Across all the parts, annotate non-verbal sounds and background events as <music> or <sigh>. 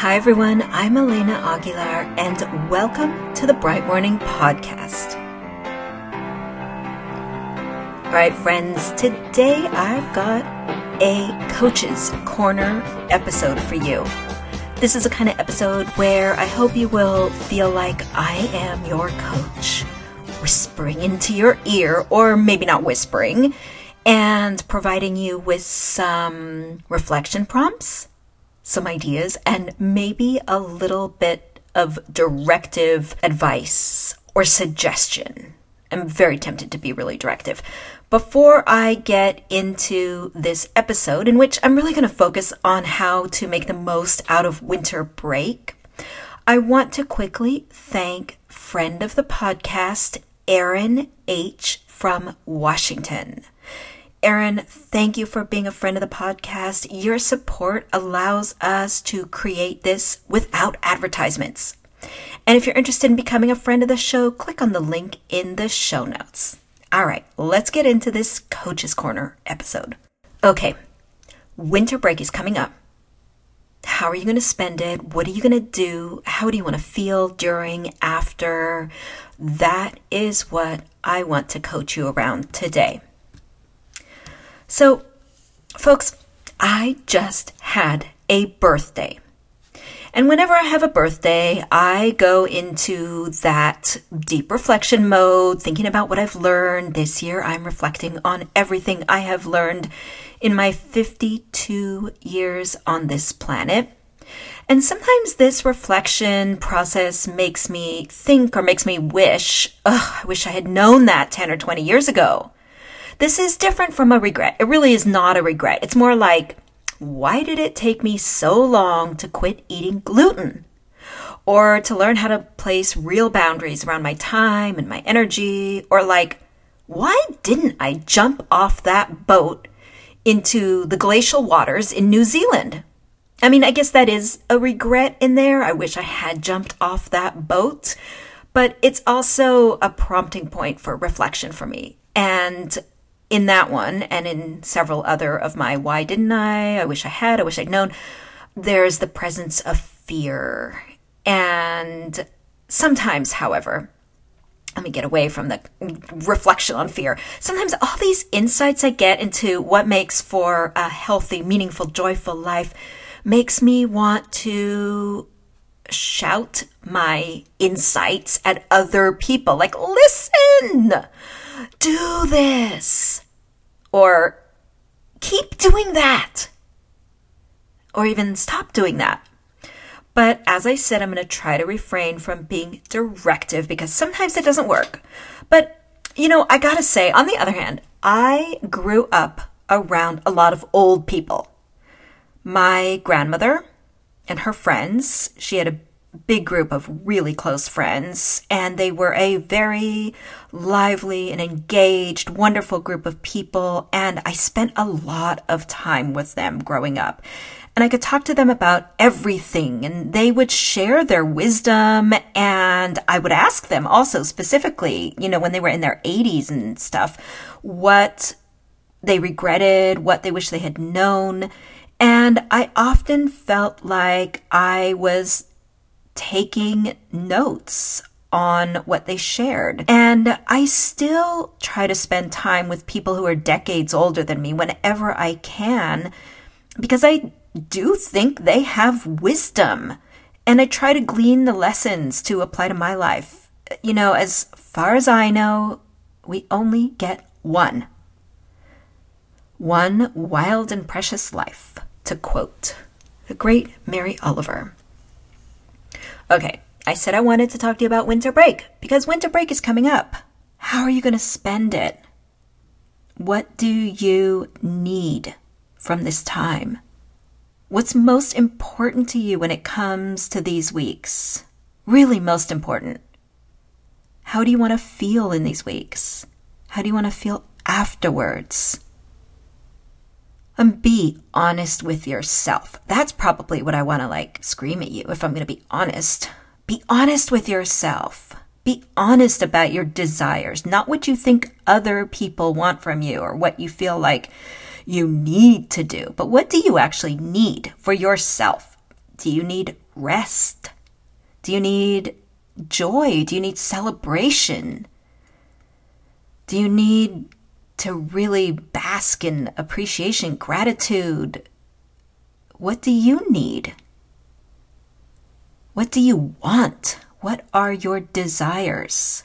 Hi, everyone. I'm Elena Aguilar, and welcome to the Bright Morning Podcast. All right, friends, today I've got a Coach's Corner episode for you. This is a kind of episode where I hope you will feel like I am your coach, whispering into your ear, or maybe not whispering, and providing you with some reflection prompts, some ideas, and maybe a little bit of directive advice or suggestion. I'm very tempted to be really directive. Before I get into this episode, in which I'm really going to focus on how to make the most out of winter break, I want to quickly thank friend of the podcast, Aaron H. from Washington. Aaron, thank you for being a friend of the podcast. Your support allows us to create this without advertisements. And if you're interested in becoming a friend of the show, click on the link in the show notes. All right, let's get into this Coach's Corner episode. Okay, winter break is coming up. How are you going to spend it? What are you going to do? How do you want to feel during, after? That is what I want to coach you around today. So, folks, I just had a birthday. And whenever I have a birthday, I go into that deep reflection mode, thinking about what I've learned. This year, I'm reflecting on everything I have learned in my 52 years on this planet. And sometimes this reflection process makes me think or makes me wish, oh, I wish I had known that 10 or 20 years ago. This is different from a regret. It really is not a regret. It's more like, why did it take me so long to quit eating gluten? Or to learn how to place real boundaries around my time and my energy? Or like, why didn't I jump off that boat into the glacial waters in New Zealand? I mean, I guess that is a regret in there. I wish I had jumped off that boat, but it's also a prompting point for reflection for me. And in that one and in several other of my why didn't I? I wish I had, I wish I'd known, there's the presence of fear. And sometimes, however, let me get away from the reflection on fear. Sometimes all these insights I get into what makes for a healthy, meaningful, joyful life makes me want to shout my insights at other people. Like, listen! Do this. Or keep doing that. Or even stop doing that. But as I said, I'm going to try to refrain from being directive because sometimes it doesn't work. But, you know, I gotta say, on the other hand, I grew up around a lot of old people. My grandmother and her friends, she had a big group of really close friends, and they were a very lively and engaged, wonderful group of people. And I spent a lot of time with them growing up. And I could talk to them about everything, and they would share their wisdom. And I would ask them also specifically, you know, when they were in their 80s and stuff, what they regretted, what they wish they had known. And I often felt like I was taking notes on what they shared. And I still try to spend time with people who are decades older than me whenever I can because I do think they have wisdom. And I try to glean the lessons to apply to my life. You know, as far as I know, we only get one. One wild and precious life, to quote the great Mary Oliver. Okay, I said I wanted to talk to you about winter break because winter break is coming up. How are you going to spend it? What do you need from this time? What's most important to you when it comes to these weeks? Really, most important. How do you want to feel in these weeks? How do you want to feel afterwards? And be honest with yourself. That's probably what I want to like scream at you if I'm going to be honest. Be honest with yourself. Be honest about your desires, not what you think other people want from you or what you feel like you need to do, but what do you actually need for yourself? Do you need rest? Do you need joy? Do you need celebration? Do you need to really bask in appreciation, gratitude? What do you need? What do you want? What are your desires?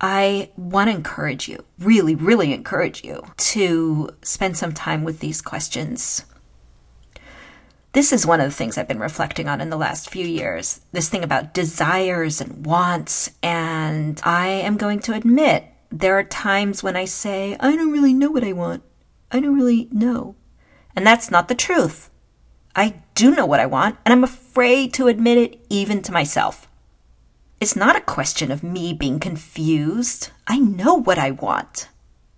I want to encourage you, really, really encourage you to spend some time with these questions. This is one of the things I've been reflecting on in the last few years this thing about desires and wants. And I am going to admit there are times when I say, I don't really know what I want. I don't really know. And that's not the truth. I do know what I want, and I'm afraid to admit it even to myself. It's not a question of me being confused. I know what I want,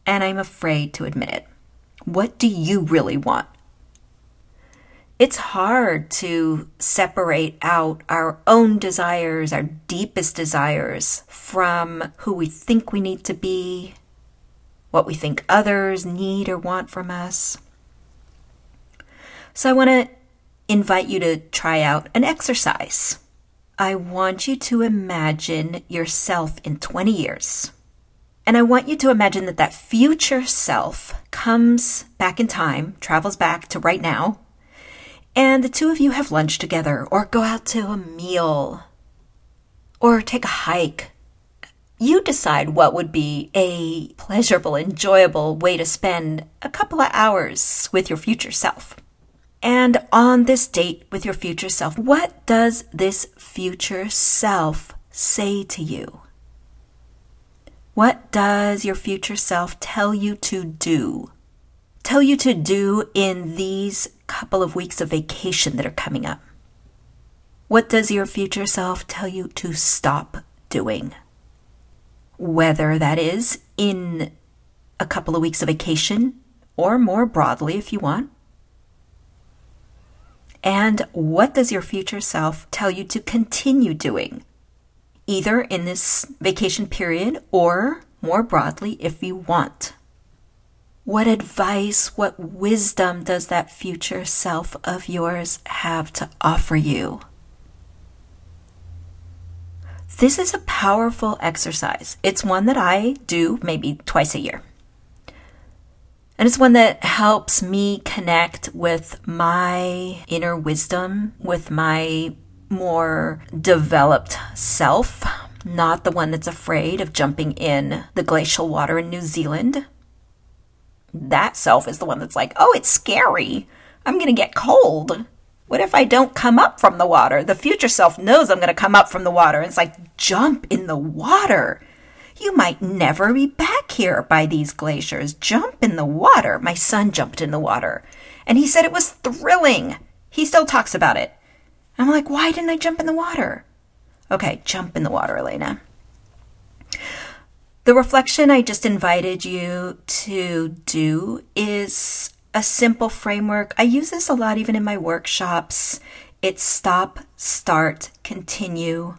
and I'm afraid to admit it. What do you really want? It's hard to separate out our own desires, our deepest desires, from who we think we need to be, what we think others need or want from us. So I want to invite you to try out an exercise. I want you to imagine yourself in 20 years. And I want you to imagine that that future self comes back in time, travels back to right now, and the two of you have lunch together, or go out to a meal, or take a hike. You decide what would be a pleasurable, enjoyable way to spend a couple of hours with your future self. And on this date with your future self, what does this future self say to you? What does your future self tell you to do? Tell you to do in these couple of weeks of vacation that are coming up? What does your future self tell you to stop doing? Whether that is in a couple of weeks of vacation or more broadly if you want. And what does your future self tell you to continue doing? Either in this vacation period or more broadly if you want. What advice, what wisdom does that future self of yours have to offer you? This is a powerful exercise. It's one that I do maybe twice a year. And it's one that helps me connect with my inner wisdom, with my more developed self, not the one that's afraid of jumping in the glacial water in New Zealand. That self is the one that's like, oh, it's scary. I'm going to get cold. What if I don't come up from the water? The future self knows I'm going to come up from the water. And it's like, jump in the water. You might never be back here by these glaciers. Jump in the water. My son jumped in the water. And he said it was thrilling. He still talks about it. I'm like, why didn't I jump in the water? Okay, jump in the water, Elena. The reflection I just invited you to do is a simple framework. I use this a lot even in my workshops. It's stop, start, continue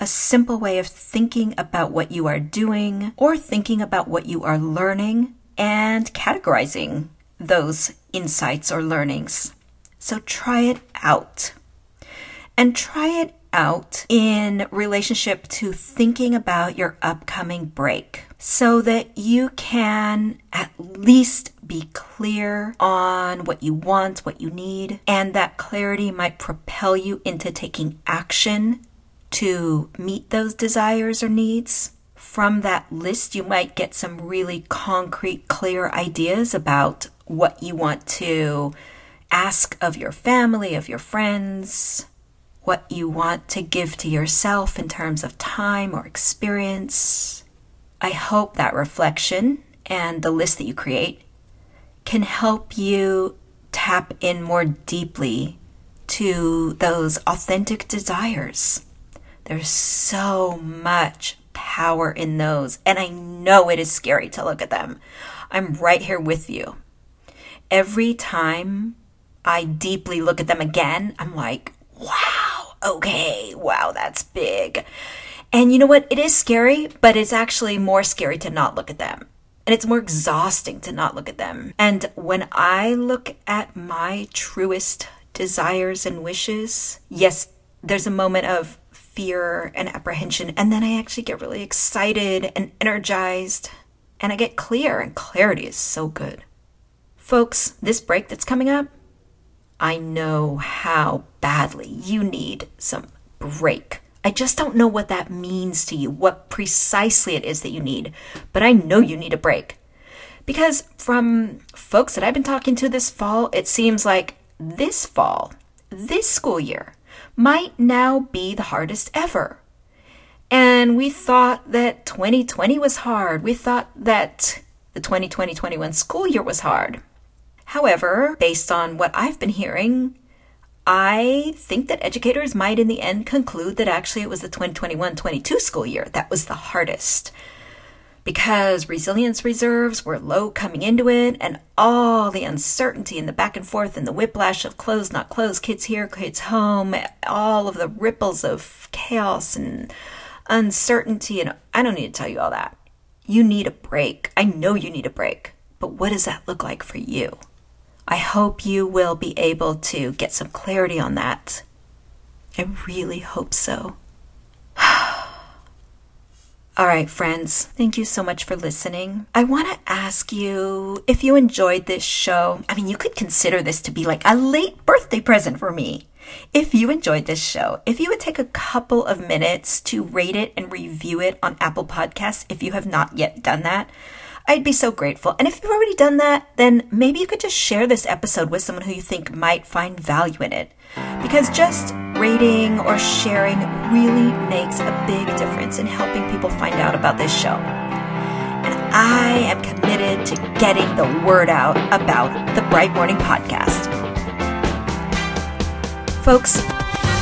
a simple way of thinking about what you are doing or thinking about what you are learning and categorizing those insights or learnings. So try it out. And try it out in relationship to thinking about your upcoming break so that you can at least be clear on what you want, what you need, and that clarity might propel you into taking action to meet those desires or needs. From that list, you might get some really concrete, clear ideas about what you want to ask of your family, of your friends, what you want to give to yourself in terms of time or experience. I hope that reflection and the list that you create can help you tap in more deeply to those authentic desires there's so much power in those. And I know it is scary to look at them. I'm right here with you. Every time I deeply look at them again, I'm like, wow, okay, wow, that's big. And you know what? It is scary, but it's actually more scary to not look at them. And it's more exhausting to not look at them. And when I look at my truest desires and wishes. Yes, there's a moment of fear and apprehension, and then I actually get really excited and energized, and I get clear, and clarity is so good. Folks, this break that's coming up, I know how badly you need some break. I just don't know what that means to you, what precisely it is that you need, but I know you need a break. Because from folks that I've been talking to this fall, it seems like this fall, this school year, might now be the hardest ever. And we thought that 2020 was hard. We thought that the 2020 21 school year was hard. However, based on what I've been hearing, I think that educators might in the end conclude that actually it was the 2021 22 school year that was the hardest because resilience reserves were low coming into it, and all the uncertainty and the back and forth and the whiplash of close, not close, kids here, kids home, all of the ripples of chaos and uncertainty. And I don't need to tell you all that. You need a break. I know you need a break. But what does that look like for you? I hope you will be able to get some clarity on that. I really hope so. <sighs> All right, friends, thank you so much for listening. I want to ask you if you enjoyed this show. I mean, you could consider this to be like a late birthday present for me. If you enjoyed this show, if you would take a couple of minutes to rate it and review it on Apple Podcasts, if you have not yet done that, I'd be so grateful. And if you've already done that, then maybe you could just share this episode with someone who you think might find value in it. Because just rating or sharing really makes a big difference in helping people find out about this show. And I am committed to getting the word out about the Bright Morning Podcast. Folks,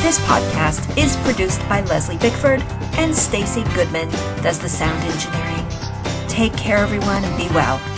this podcast is produced by Leslie Bickford and Stacy Goodman does the sound engineering. Take care everyone and be well.